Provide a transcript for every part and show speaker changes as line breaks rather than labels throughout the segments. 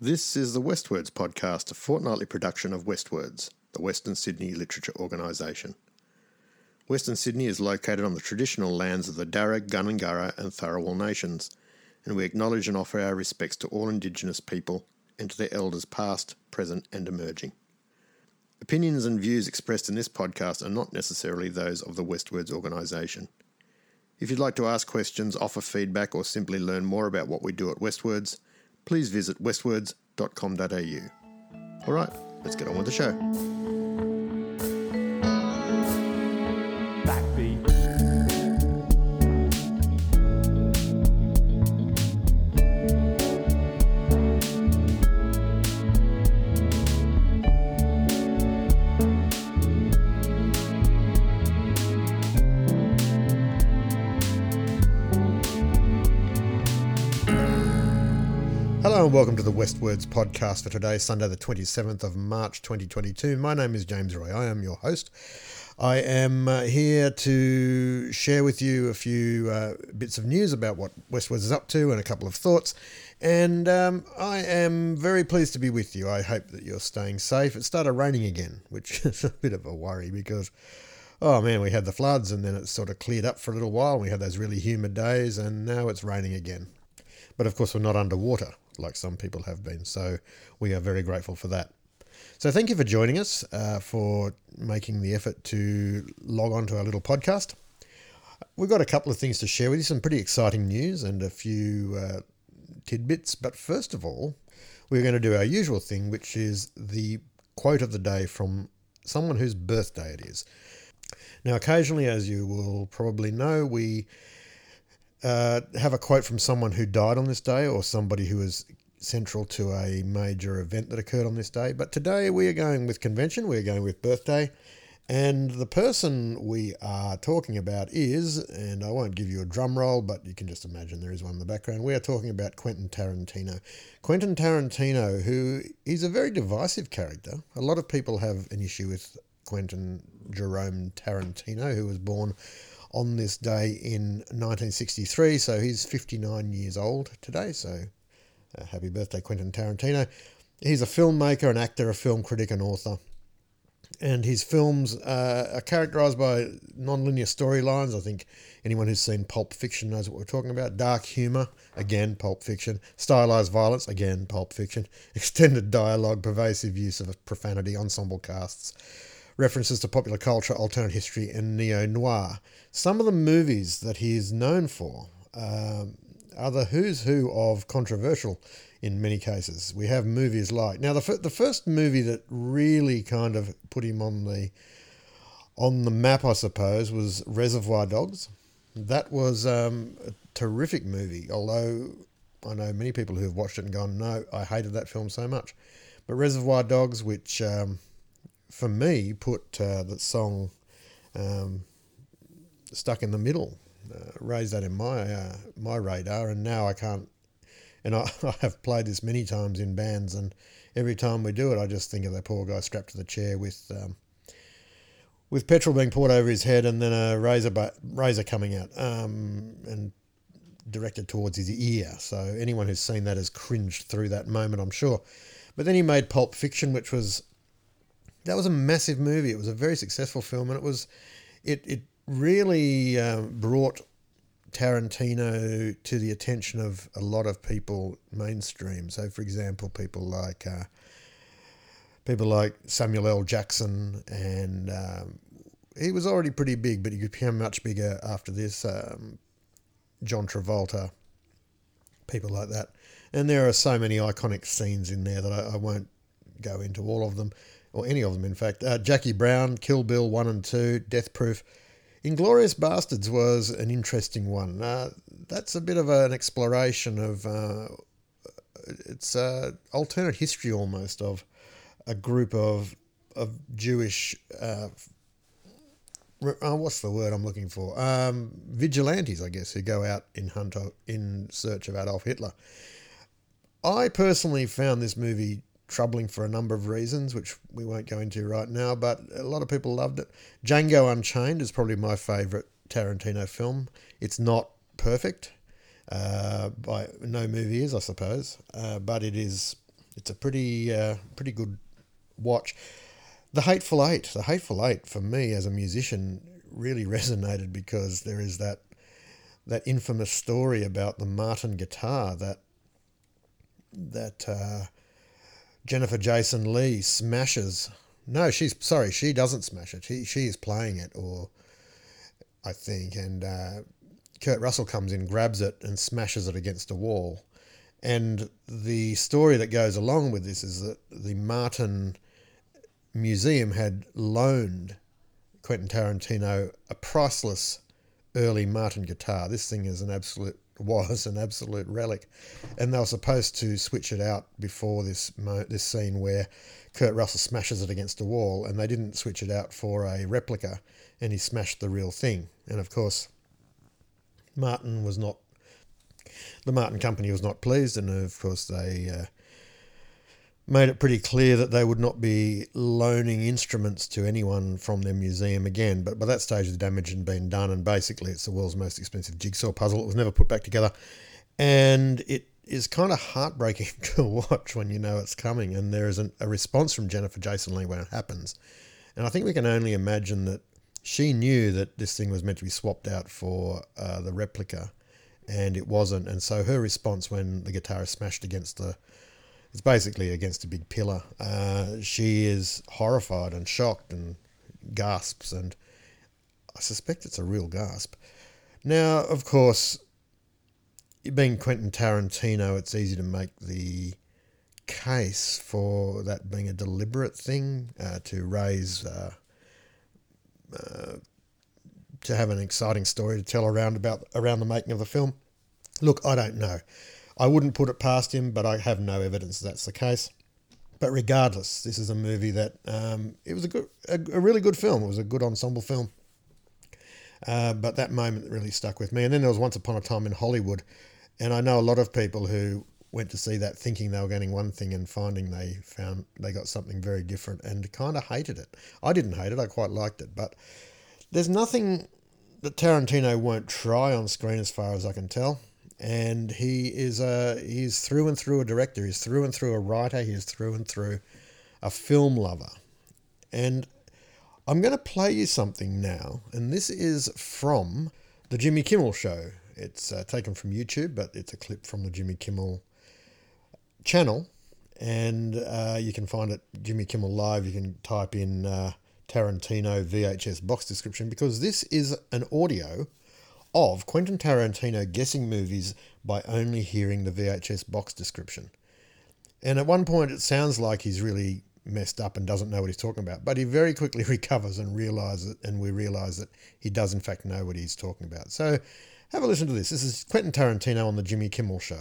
This is the Westwords podcast, a fortnightly production of Westwords, the Western Sydney Literature Organisation. Western Sydney is located on the traditional lands of the Darug, Gundungurra, and Tharawal nations, and we acknowledge and offer our respects to all Indigenous people and to their elders past, present, and emerging. Opinions and views expressed in this podcast are not necessarily those of the Westwords organisation. If you'd like to ask questions, offer feedback, or simply learn more about what we do at Westwords, please visit westwords.com.au. All right, let's get on with the show. Hello and welcome to the Westwords podcast for today, Sunday, the 27th of March 2022. My name is James Roy. I am your host. I am uh, here to share with you a few uh, bits of news about what Westwords is up to and a couple of thoughts. And um, I am very pleased to be with you. I hope that you're staying safe. It started raining again, which is a bit of a worry because, oh man, we had the floods and then it sort of cleared up for a little while. We had those really humid days and now it's raining again. But of course, we're not underwater like some people have been. So we are very grateful for that. So thank you for joining us, uh, for making the effort to log on to our little podcast. We've got a couple of things to share with you, some pretty exciting news and a few uh, tidbits. But first of all, we're going to do our usual thing, which is the quote of the day from someone whose birthday it is. Now, occasionally, as you will probably know, we uh, have a quote from someone who died on this day or somebody who was central to a major event that occurred on this day. But today we are going with convention, we're going with birthday. And the person we are talking about is, and I won't give you a drum roll, but you can just imagine there is one in the background. We are talking about Quentin Tarantino. Quentin Tarantino, who is a very divisive character. A lot of people have an issue with Quentin Jerome Tarantino, who was born on this day in 1963. So he's 59 years old today. So uh, happy birthday, Quentin Tarantino. He's a filmmaker, an actor, a film critic, and author. And his films uh, are characterized by non-linear storylines. I think anyone who's seen Pulp Fiction knows what we're talking about. Dark humor, again, Pulp Fiction. Stylized violence, again, Pulp Fiction. Extended dialogue, pervasive use of profanity, ensemble casts references to popular culture, alternate history, and neo noir. Some of the movies that he is known for um, are the who's who of controversial in many cases. We have movies like now the f- the first movie that really kind of put him on the on the map, I suppose, was Reservoir Dogs. That was um, a terrific movie, although I know many people who have watched it and gone, no, I hated that film so much. But Reservoir Dogs, which um, for me, put uh, the song um, "Stuck in the Middle," uh, raised that in my uh, my radar, and now I can't. And I, I have played this many times in bands, and every time we do it, I just think of that poor guy strapped to the chair with um, with petrol being poured over his head, and then a razor razor coming out, um, and directed towards his ear. So anyone who's seen that has cringed through that moment, I'm sure. But then he made Pulp Fiction, which was that was a massive movie. It was a very successful film, and it was it it really um, brought Tarantino to the attention of a lot of people mainstream. So, for example, people like uh, people like Samuel L. Jackson, and um, he was already pretty big, but he became much bigger after this. Um, John Travolta, people like that, and there are so many iconic scenes in there that I, I won't go into all of them or any of them, in fact. Uh, Jackie Brown, Kill Bill 1 and 2, Death Proof. Inglourious Basterds was an interesting one. Uh, that's a bit of an exploration of, uh, it's uh, alternate history almost of a group of, of Jewish, uh, uh, what's the word I'm looking for? Um, vigilantes, I guess, who go out in hunt of, in search of Adolf Hitler. I personally found this movie troubling for a number of reasons, which we won't go into right now, but a lot of people loved it. Django Unchained is probably my favourite Tarantino film. It's not perfect, uh, by no movie is, I suppose, uh, but it is it's a pretty uh, pretty good watch. The Hateful Eight, the Hateful Eight for me as a musician really resonated because there is that that infamous story about the Martin guitar that that uh, Jennifer Jason Leigh smashes. No, she's sorry, she doesn't smash it. She she is playing it, or I think, and uh, Kurt Russell comes in, grabs it, and smashes it against a wall. And the story that goes along with this is that the Martin Museum had loaned Quentin Tarantino a priceless early Martin guitar. This thing is an absolute was an absolute relic, and they were supposed to switch it out before this mo- this scene where Kurt Russell smashes it against a wall, and they didn't switch it out for a replica, and he smashed the real thing. And of course, Martin was not. The Martin Company was not pleased, and of course they uh, made it pretty clear that they would not be loaning instruments to anyone from their museum again. But by that stage, the damage had been done, and basically, it's the world's most expensive jigsaw puzzle. It was never put back together, and it is kind of heartbreaking to watch when you know it's coming. And there is an, a response from Jennifer Jason Leigh when it happens, and I think we can only imagine that she knew that this thing was meant to be swapped out for uh, the replica, and it wasn't. And so her response when the guitar is smashed against the it's basically against a big pillar. Uh, she is horrified and shocked and gasps, and I suspect it's a real gasp. Now, of course, being Quentin Tarantino, it's easy to make the case for that being a deliberate thing uh, to raise, uh, uh, to have an exciting story to tell around about around the making of the film. Look, I don't know. I wouldn't put it past him, but I have no evidence that's the case. But regardless, this is a movie that um, it was a good, a, a, really good film. It was a good ensemble film. Uh, but that moment really stuck with me. And then there was Once Upon a Time in Hollywood, and I know a lot of people who went to see that thinking they were getting one thing and finding they found they got something very different and kind of hated it. I didn't hate it. I quite liked it, but there's nothing that Tarantino won't try on screen as far as I can tell and he is a he's through and through a director. He's through and through a writer. He's through and through a film lover. And I'm going to play you something now, and this is from the Jimmy Kimmel Show. It's uh, taken from YouTube, but it's a clip from the Jimmy Kimmel channel, and uh, you can find it Jimmy Kimmel Live. You can type in uh, Tarantino VHS box description because this is an audio of Quentin Tarantino guessing movies by only hearing the VHS box description. And at one point, it sounds like he's really messed up and doesn't know what he's talking about, but he very quickly recovers and realizes, and we realize that he does in fact know what he's talking about. So, have a listen to this. This is Quentin Tarantino on the Jimmy Kimmel Show.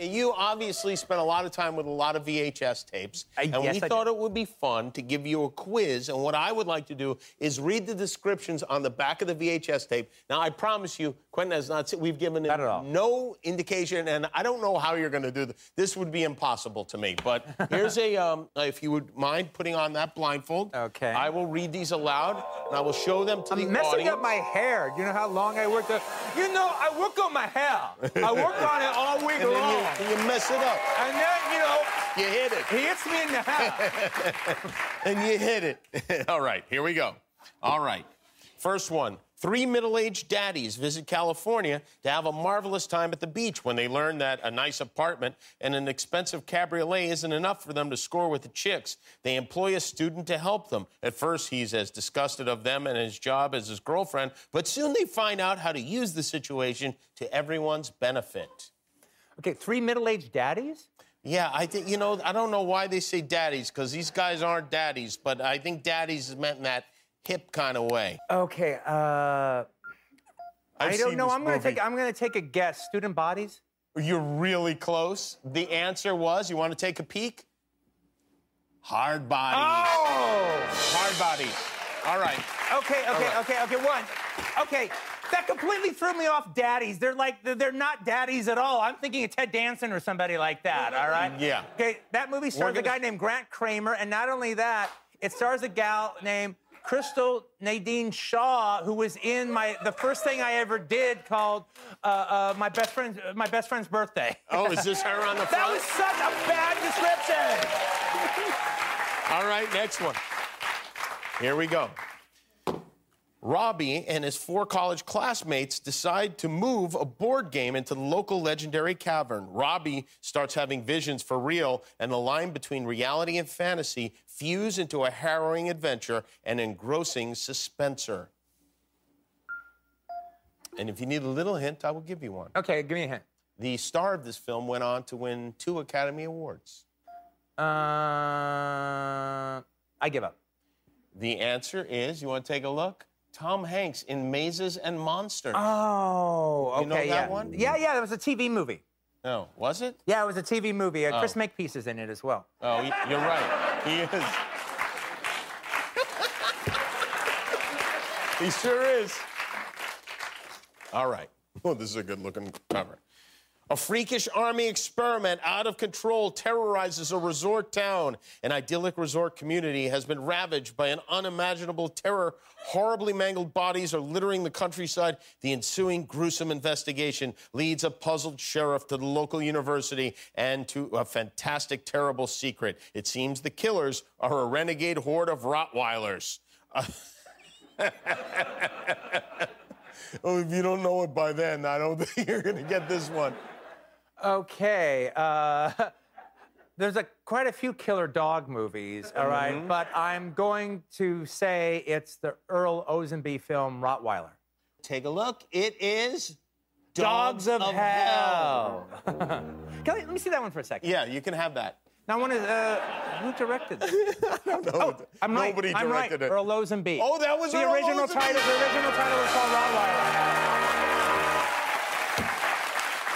You obviously spent a lot of time with a lot of VHS tapes,
uh,
and
yes,
we
I
thought
did.
it would be fun to give you a quiz. And what I would like to do is read the descriptions on the back of the VHS tape. Now, I promise you, Quentin has not. We've given him
Not at all.
no indication, and I don't know how you're going to do this. This would be impossible to me. But here's a. Um, if you would mind putting on that blindfold.
Okay.
I will read these aloud, and I will show them to the audience.
I'm messing up my hair. You know how long I worked on You know, I work on my hair. I work on it all week long.
You mess it up.
And then, you know,
You hit it.
he hits me in the head.
and you hit it. All right, here we go. All right. First one. Three middle aged daddies visit California to have a marvelous time at the beach when they learn that a nice apartment and an expensive cabriolet isn't enough for them to score with the chicks. They employ a student to help them. At first, he's as disgusted of them and his job as his girlfriend, but soon they find out how to use the situation to everyone's benefit.
Okay, three middle-aged daddies?
Yeah, I think, you know, I don't know why they say daddies, because these guys aren't daddies, but I think daddies is meant in that hip kind of way.
Okay, uh...
I've
I don't know. I'm gonna take I'm gonna take a guess. Student bodies?
You're really close. The answer was, you want to take a peek? Hard bodies.
Oh!
Hard body. All right.
Okay, okay,
right.
okay, okay. One. Okay, that completely threw me off. Daddies, they're like they're- not daddies at all. I'm thinking of Ted Danson or somebody like that. All right.
Yeah.
Okay, that movie stars
We're
a guy named Grant Cramer, and not only that, it stars a gal named Crystal Nadine Shaw, who was in my the first thing I ever did called uh, uh, my best friend's my best friend's birthday.
Oh, is this her on the front?
That was such a bad description.
All right, next one. Here we go. Robbie and his four college classmates decide to move a board game into the local legendary cavern. Robbie starts having visions for real, and the line between reality and fantasy fuse into a harrowing adventure and engrossing suspenser. And if you need a little hint, I will give you one.
Okay, give me a hint.
The star of this film went on to win two Academy Awards.
Uh, I give up.
The answer is you want to take a look? Tom Hanks in Mazes and Monsters.
Oh, okay.
You know that
yeah.
one?
Yeah, yeah, it was a TV movie.
No, was it?
Yeah, it was a TV movie. Uh, Chris
Oh.
Makepeace is in it as well.
Oh, you're right. He is. he sure is. All right. Oh, this is a good looking cover. A freakish army experiment out of control terrorizes a resort town. An idyllic resort community has been ravaged by an unimaginable terror. Horribly mangled bodies are littering the countryside. The ensuing gruesome investigation leads a puzzled sheriff to the local university and to a fantastic, terrible secret. It seems the killers are a renegade horde of Rottweilers. oh, if you don't know it by then, I don't think you're going to get this one.
Okay. Uh, there's a quite a few killer dog movies, all right,
Mm-hmm.
but I'm going to say it's the Earl Owensby film Rottweiler.
Take a look. It is
Dogs of, Hell. Can I, let me see that one for a second.
Yeah, you can have that.
Now, one is uh, who directed this?
No,
Oh, I'm right.
Nobody
I'm right.
directed it.
Earl Owensby.
Oh, that was
the
Earl
original
Owensby.
title. The original title was called Rottweiler.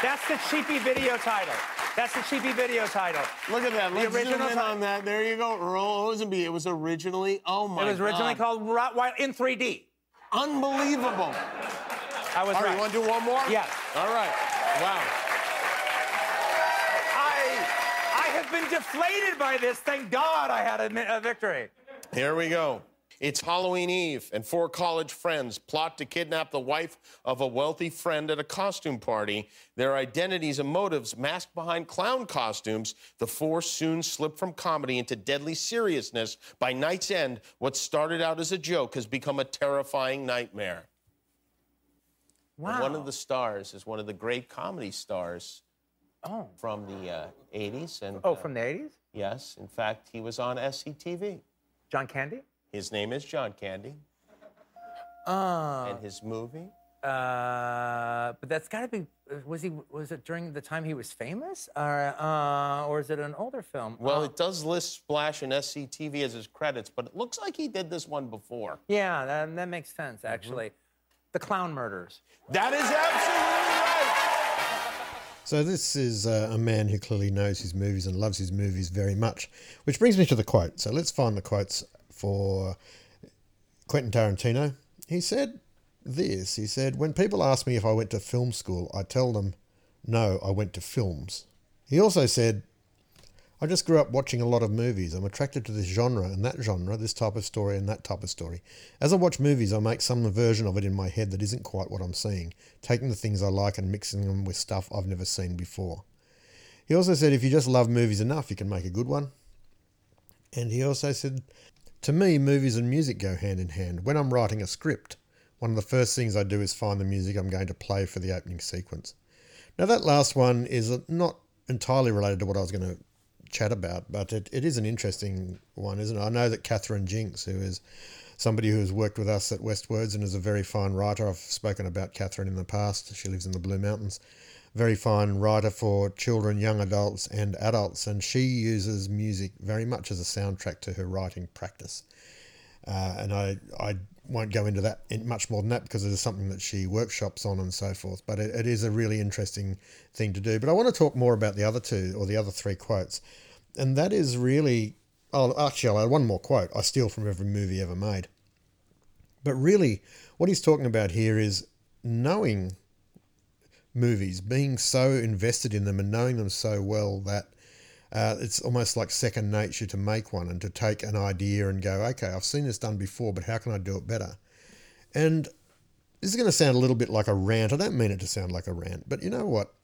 That's the cheapy video title. That's the cheapy video title.
Look at that. Let's
original
zoom in on that. There you go. Earl Owensby. It was originally, oh my
It was originally
God.
called Rottweiler in 3D.
Unbelievable.
I was
All right,
right.
you want to do one more?
Yes.
All right. Wow.
I, I have been deflated by this. Thank God I had a, a victory.
Here we go. It's Halloween Eve, and four college friends plot to kidnap the wife of a wealthy friend at a costume party. Their identities and motives masked behind clown costumes, the four soon slip from comedy into deadly seriousness. By night's end, what started out as a joke has become a terrifying nightmare.
Wow.
And One of the stars is one of the great comedy stars
oh.
from the uh, 80s. And
Oh,
uh,
from the 80s?
yes, in fact, he was on SCTV.
John Candy?
His name is John Candy.
Uh,
and his movie?
uh, but that's got to be. Was he? Was it during the time he was famous, or uh, or is it an older film?
Well,
Uh,
it does list Splash and SCTV as his credits, but it looks like he did this one before.
yeah, that, that makes
Mm-hmm.
sense actually. The Clown Murders.
That is absolutely right.
So this is uh, a man who clearly knows his movies and loves his movies very much, which brings me to the quote. So let's find the quotes for Quentin Tarantino. He said this. He said, "When people ask me if I went to film school, I tell them, no, I went to films." He also said, I just grew up watching a lot of movies. I'm attracted to this genre and that genre, this type of story and that type of story. As I watch movies, I make some version of it in my head that isn't quite what I'm seeing, taking the things I like and mixing them with stuff I've never seen before. He also said, if you just love movies enough, you can make a good one. And he also said, to me, movies and music go hand in hand. When I'm writing a script, one of the first things I do is find the music I'm going to play for the opening sequence. Now, that last one is not entirely related to what I was going to chat about, but it, it is an interesting one, isn't it? I know that Catherine Jinks, who is somebody who has worked with us at Westwords and is a very fine writer, I've spoken about Catherine in the past. She lives in the Blue Mountains. Very fine writer for children, young adults, and adults, and she uses music very much as a soundtrack to her writing practice. Uh, and I, I won't go into that in much more than that because it is something that she workshops on and so forth. But it, it is a really interesting thing to do. But I want to talk more about the other two or the other three quotes, and that is really. Oh, actually, I'll add one more quote. I steal from every movie ever made. But really, what he's talking about here is knowing movies, being so invested in them and knowing them so well that uh, it's almost like second nature to make one and to take an idea and go, okay, I've seen this done before, but how can I do it better? And this is going to sound a little bit like a rant. I don't mean it to sound like a rant, but you know what?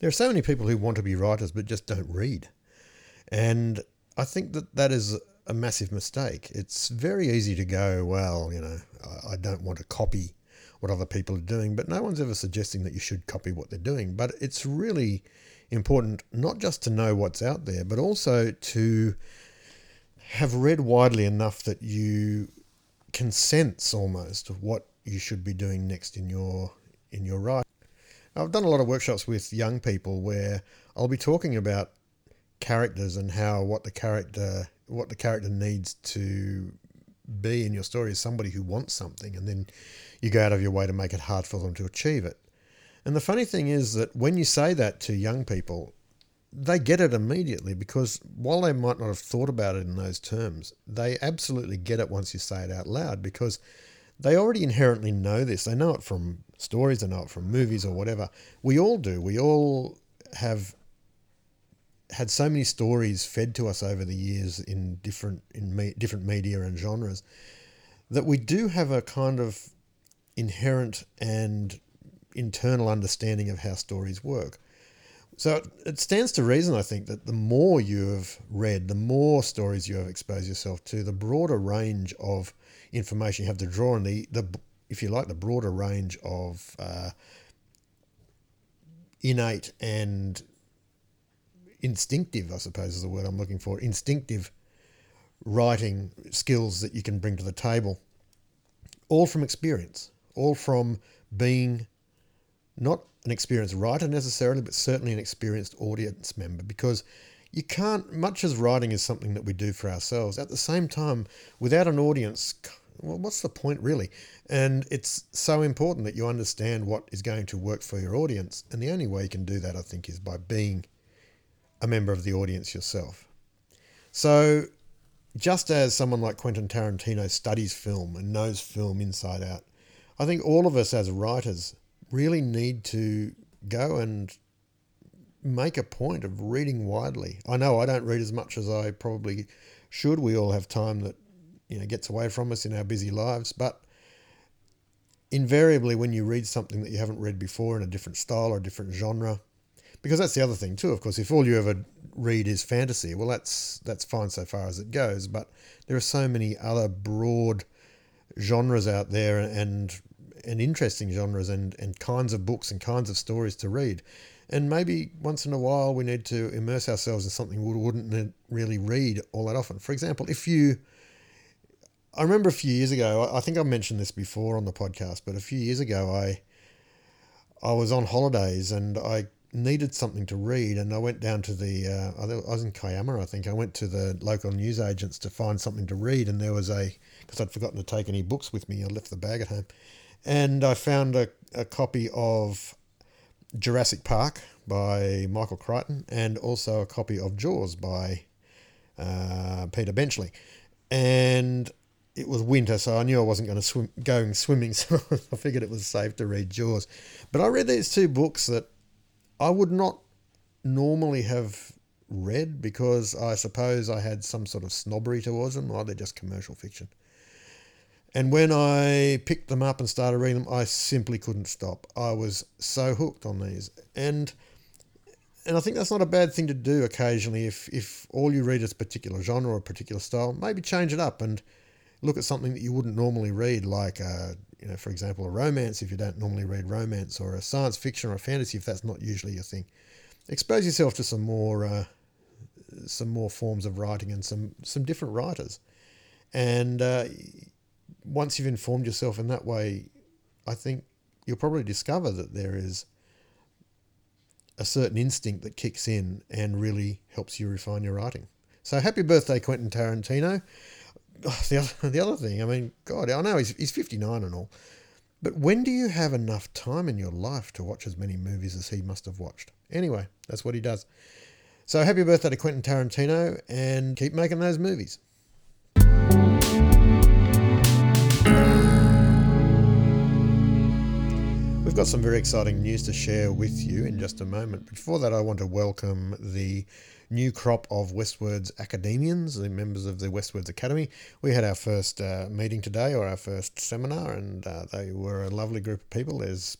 There are so many people who want to be writers but just don't read. And I think that that is a massive mistake. It's very easy to go, well, you know, I, I don't want to copy what other people are doing, but no one's ever suggesting that you should copy what they're doing. But it's really important not just to know what's out there, but also to have read widely enough that you can sense almost what you should be doing next in your in your writing. I've done a lot of workshops with young people where I'll be talking about characters and how what the character what the character needs to be in your story is somebody who wants something and then you go out of your way to make it hard for them to achieve it. And the funny thing is that when you say that to young people, they get it immediately because while they might not have thought about it in those terms, they absolutely get it once you say it out loud because they already inherently know this. They know it from stories, they know it from movies or whatever. We all do. We all have had so many stories fed to us over the years in different in me, different media and genres that we do have a kind of inherent and internal understanding of how stories work. So it stands to reason, I think, that the more you have read, the more stories you have exposed yourself to, the broader range of information you have to draw on, the, the if you like, the broader range of uh, innate and instinctive, I suppose is the word I'm looking for, instinctive writing skills that you can bring to the table, all from experience, all from being not an experienced writer necessarily, but certainly an experienced audience member because you can't, much as writing is something that we do for ourselves, at the same time, without an audience, well, what's the point really? And it's so important that you understand what is going to work for your audience. And the only way you can do that, I think, is by being a member of the audience yourself. So, just as someone like Quentin Tarantino studies film and knows film inside out, I think all of us as writers really need to go and make a point of reading widely. I know I don't read as much as I probably should. We all have time that you know gets away from us in our busy lives, but invariably when you read something that you haven't read before in a different style or a different genre, because that's the other thing too. Of course, if all you ever read is fantasy, well, that's that's fine so far as it goes. But there are so many other broad genres out there and and interesting genres and, and kinds of books and kinds of stories to read. And maybe once in a while we need to immerse ourselves in something we wouldn't really read all that often. For example, if you, I remember a few years ago, I think I mentioned this before on the podcast, but a few years ago I, I was on holidays and I needed something to read, and I went down to the. Uh, I was in Kiama, I think. I went to the local newsagents to find something to read, and there was a because I'd forgotten to take any books with me. I left the bag at home, and I found a, a copy of Jurassic Park by Michael Crichton, and also a copy of Jaws by uh, Peter Benchley, and it was winter, so I knew I wasn't going to swim going swimming, so I figured it was safe to read Jaws. But I read these two books that I would not normally have read because I suppose I had some sort of snobbery towards them. Oh, they're just commercial fiction. And when I picked them up and started reading them, I simply couldn't stop. I was so hooked on these. And and I think that's not a bad thing to do occasionally if, if all you read is a particular genre or a particular style, maybe change it up and look at something that you wouldn't normally read, like a, you know, for example, a romance if you don't normally read romance, or a science fiction or a fantasy if that's not usually your thing. Expose yourself to some more uh, some more forms of writing and some some different writers, and uh, once you've informed yourself in that way, I think you'll probably discover that there is a certain instinct that kicks in and really helps you refine your writing. So happy birthday, Quentin Tarantino. The other, the other thing, I mean, God, I know he's, he's 59 and all, but when do you have enough time in your life to watch as many movies as he must have watched? Anyway, that's what he does. So happy birthday to Quentin Tarantino and keep making those movies. We've got some very exciting news to share with you in just a moment. Before that, I want to welcome the new crop of Westwords academians, the members of the Westwords Academy. We had our first uh, meeting today, or our first seminar, and uh, they were a lovely group of people. There's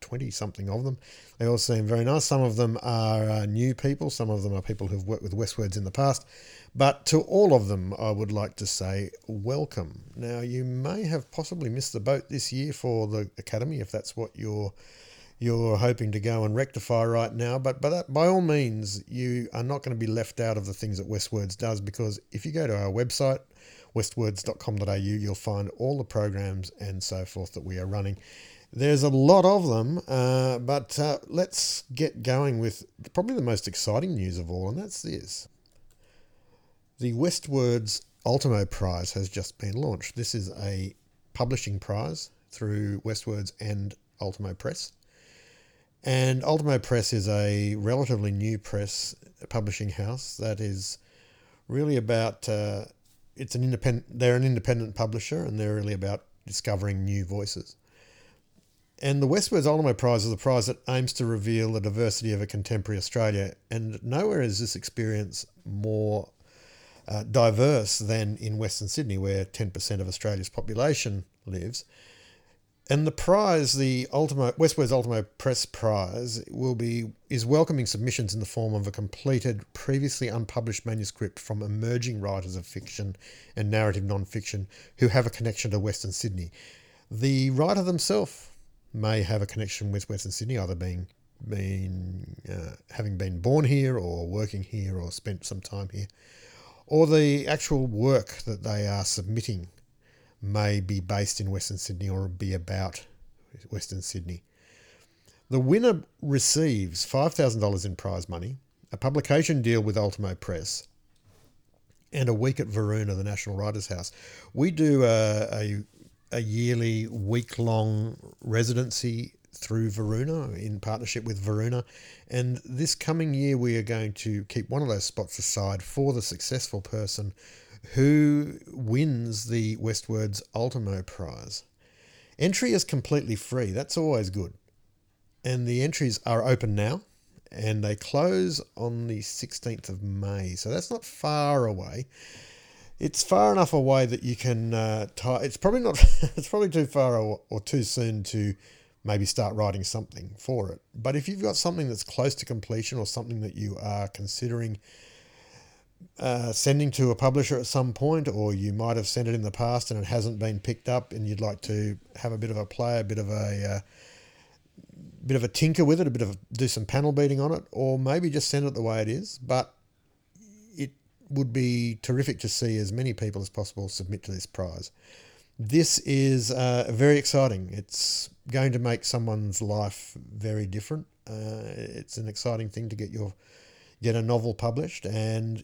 20 something of them. They all seem very nice. Some of them are uh, new people, some of them are people who've worked with Westwords in the past. But to all of them, I would like to say welcome. Now, you may have possibly missed the boat this year for the Academy if that's what you're you're hoping to go and rectify right now. But by, that, by all means, you are not going to be left out of the things that Westwords does because if you go to our website, westwords.com.au, you'll find all the programs and so forth that we are running. There's a lot of them, uh, but uh, let's get going with probably the most exciting news of all, and that's this. The Westwords Ultimo Prize has just been launched. This is a publishing prize through Westwords and Ultimo Press. And Ultimo Press is a relatively new press publishing house that is really about. Uh, it's an independent. They're an independent publisher, and they're really about discovering new voices. And the Westwords Ultimo Prize is a prize that aims to reveal the diversity of a contemporary Australia. And nowhere is this experience more uh, diverse than in Western Sydney, where 10% of Australia's population lives. And the prize, the Ultimo Westwords Ultimo Press Prize, will be is welcoming submissions in the form of a completed, previously unpublished manuscript from emerging writers of fiction and narrative non-fiction who have a connection to Western Sydney. The writer themselves may have a connection with Western Sydney, either being being uh, having been born here or working here or spent some time here, or the actual work that they are submitting may be based in Western Sydney or be about Western Sydney. The winner receives $5,000 in prize money, a publication deal with Ultimo Press, and a week at Varuna, the National Writers' House. We do a, a, a yearly week long residency through Varuna in partnership with Varuna. And this coming year, we are going to keep one of those spots aside for the successful person who wins the Westwords Ultimo Prize. Entry is completely free. That's always good. And the entries are open now and they close on the 16th of May. So that's not far away. It's far enough away that you can uh, tie. It's probably not. it's probably too far or, or too soon to maybe start writing something for it. But if you've got something that's close to completion or something that you are considering uh, sending to a publisher at some point, or you might have sent it in the past and it hasn't been picked up, and you'd like to have a bit of a play, a bit of a uh, bit of a tinker with it, a bit of a, do some panel beating on it, or maybe just send it the way it is. But it would be terrific to see as many people as possible submit to this prize. This is uh, very exciting. It's going to make someone's life very different. Uh, it's an exciting thing to get your get a novel published, and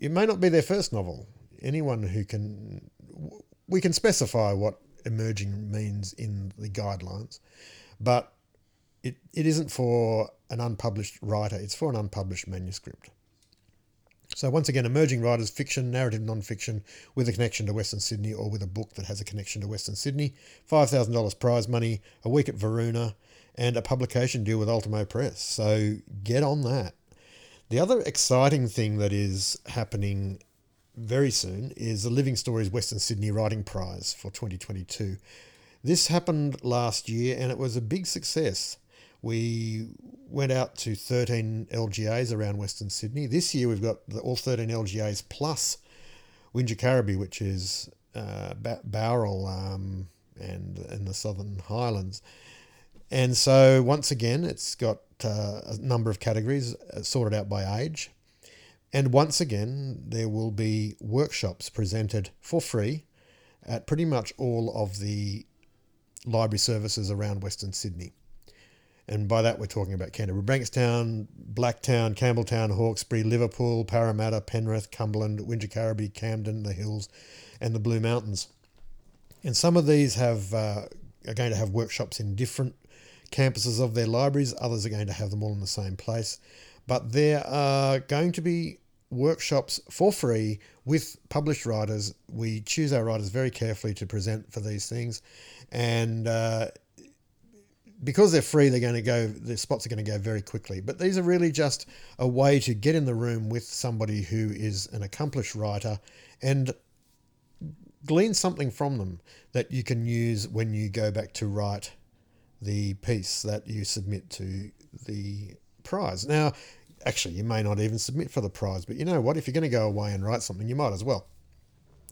it may not be their first novel. Anyone who can, we can specify what emerging means in the guidelines, but it, it isn't for an unpublished writer, it's for an unpublished manuscript. So, once again, emerging writers, fiction, narrative, non fiction, with a connection to Western Sydney or with a book that has a connection to Western Sydney. $5,000 prize money, a week at Varuna, and a publication deal with Ultimo Press. So, get on that. The other exciting thing that is happening very soon is the Living Stories Western Sydney Writing Prize for 2022. This happened last year and it was a big success. We went out to 13 LGAs around Western Sydney. This year we've got the, all 13 LGAs plus Wingecarribee, which is uh, Bowral um, and, and the Southern Highlands. And so once again, it's got uh, a number of categories uh, sorted out by age. And once again, there will be workshops presented for free at pretty much all of the library services around Western Sydney. And by that, we're talking about Canterbury, Bankstown, Blacktown, Campbelltown, Hawkesbury, Liverpool, Parramatta, Penrith, Cumberland, Wingecarribee, Camden, the Hills, and the Blue Mountains. And some of these have uh, are going to have workshops in different campuses of their libraries. Others are going to have them all in the same place. But there are going to be workshops for free with published writers. We choose our writers very carefully to present for these things. And uh, because they're free, they're going to go, the spots are going to go very quickly. But these are really just a way to get in the room with somebody who is an accomplished writer and glean something from them that you can use when you go back to write the piece that you submit to the prize. Now, actually, you may not even submit for the prize, but you know what? If you're going to go away and write something, you might as well.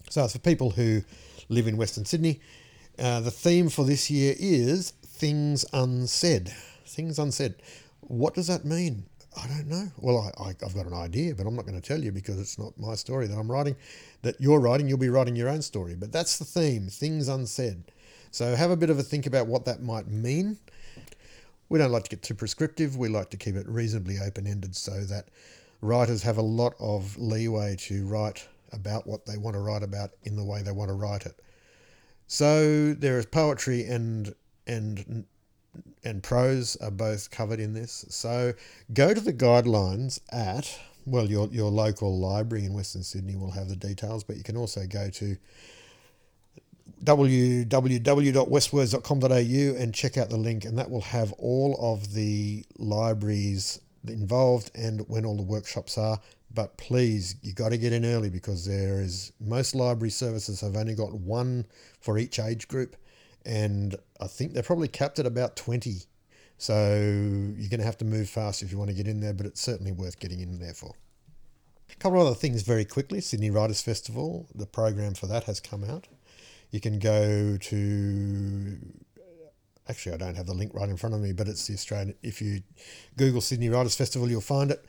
So, it's for people who live in Western Sydney. Uh, the theme for this year is Things Unsaid. Things Unsaid. What does that mean? I don't know. Well, I, have got an idea, but I'm not going to tell you because it's not my story that I'm writing. That you're writing, you'll be writing your own story. But that's the theme Things Unsaid. So have a bit of a think about what that might mean. We don't like to get too prescriptive. We like to keep it reasonably open ended so that writers have a lot of leeway to write about what they want to write about in the way they want to write it. So there is poetry and and and prose are both covered in this. So go to the guidelines at well your your local library in Western Sydney will have the details, but you can also go to www.westwords.com.au and check out the link, and that will have all of the libraries involved and when all the workshops are. But please, you got to get in early because there is most library services have only got one for each age group, and I think they're probably capped at about 20. So you're going to have to move fast if you want to get in there, but it's certainly worth getting in there for. A couple of other things very quickly Sydney Writers Festival, the program for that has come out. You can go to. Actually, I don't have the link right in front of me, but it's the Australian. If you Google Sydney Writers Festival, you'll find it.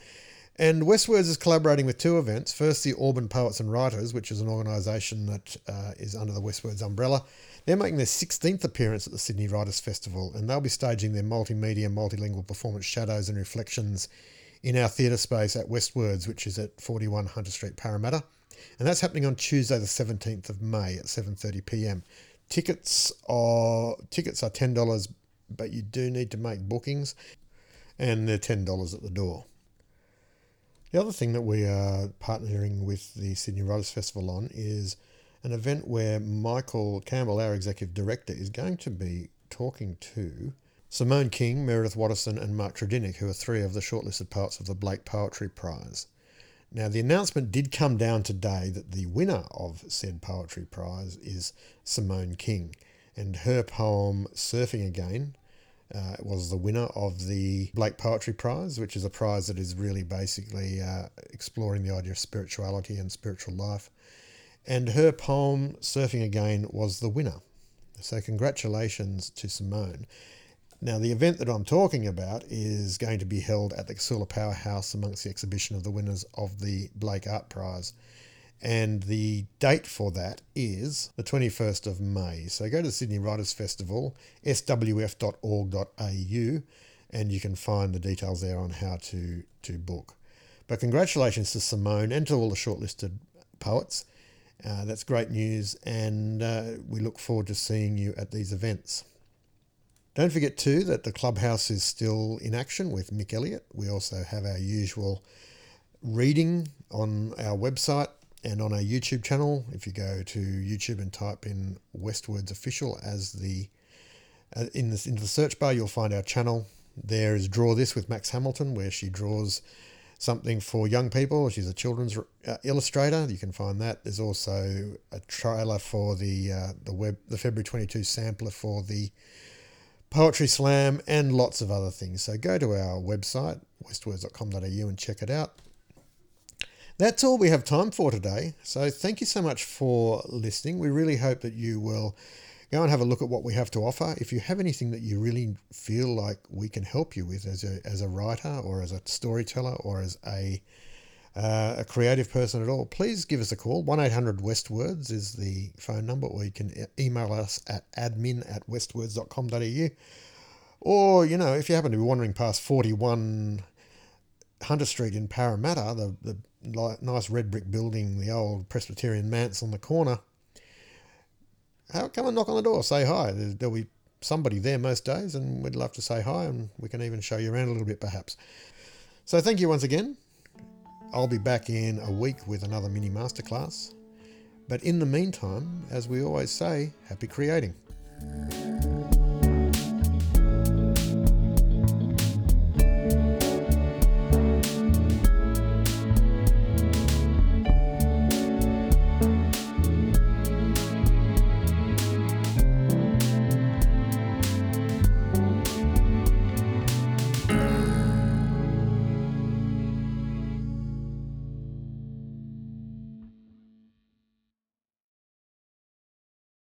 And Westwords is collaborating with two events. First, the Auburn Poets and Writers, which is an organisation that uh, is under the Westwords umbrella. They're making their 16th appearance at the Sydney Writers Festival, and they'll be staging their multimedia, multilingual performance Shadows and Reflections in our theatre space at Westwords, which is at 41 Hunter Street, Parramatta. And that's happening on Tuesday, the 17th of May at 7:30 p.m. Tickets are tickets are ten dollars, but you do need to make bookings, and they're ten dollars at the door. The other thing that we are partnering with the Sydney Writers Festival on is an event where Michael Campbell, our executive director, is going to be talking to Simone King, Meredith Wattison, and Mark Tredinnick, who are three of the shortlisted poets of the Blake Poetry Prize. Now, the announcement did come down today that the winner of said Poetry Prize is Simone King, and her poem Surfing Again uh, was the winner of the Blake Poetry Prize, which is a prize that is really basically uh, exploring the idea of spirituality and spiritual life. And her poem, Surfing Again, was the winner. So, congratulations to Simone. Now, the event that I'm talking about is going to be held at the Casula Powerhouse amongst the exhibition of the winners of the Blake Art Prize. And the date for that is the 21st of May. So go to Sydney Writers Festival, swf.org.au, and you can find the details there on how to, to book. But congratulations to Simone and to all the shortlisted poets. Uh, that's great news, and uh, we look forward to seeing you at these events. Don't forget, too, that the clubhouse is still in action with Mick Elliott. We also have our usual reading on our website and on our YouTube channel. If you go to YouTube and type in Westwords Official as the uh, in the into the search bar, you'll find our channel. There is Draw This with Max Hamilton, where she draws something for young people. She's a children's uh, illustrator. You can find that. There's also a trailer for the uh, the web the February 22 sampler for the Poetry Slam and lots of other things. So go to our website westwords.com.au and check it out. That's all we have time for today. So thank you so much for listening. We really hope that you will go and have a look at what we have to offer. If you have anything that you really feel like we can help you with as a, as a writer or as a storyteller or as a, uh, a creative person at all, please give us a call. 1 800 Westwords is the phone number, or you can email us at admin at westwords.com.au. Or, you know, if you happen to be wandering past 41 Hunter Street in Parramatta, the, the nice red brick building, the old Presbyterian manse on the corner. Come and knock on the door, say hi. There'll be somebody there most days, and we'd love to say hi, and we can even show you around a little bit, perhaps. So, thank you once again. I'll be back in a week with another mini masterclass. But in the meantime, as we always say, happy creating.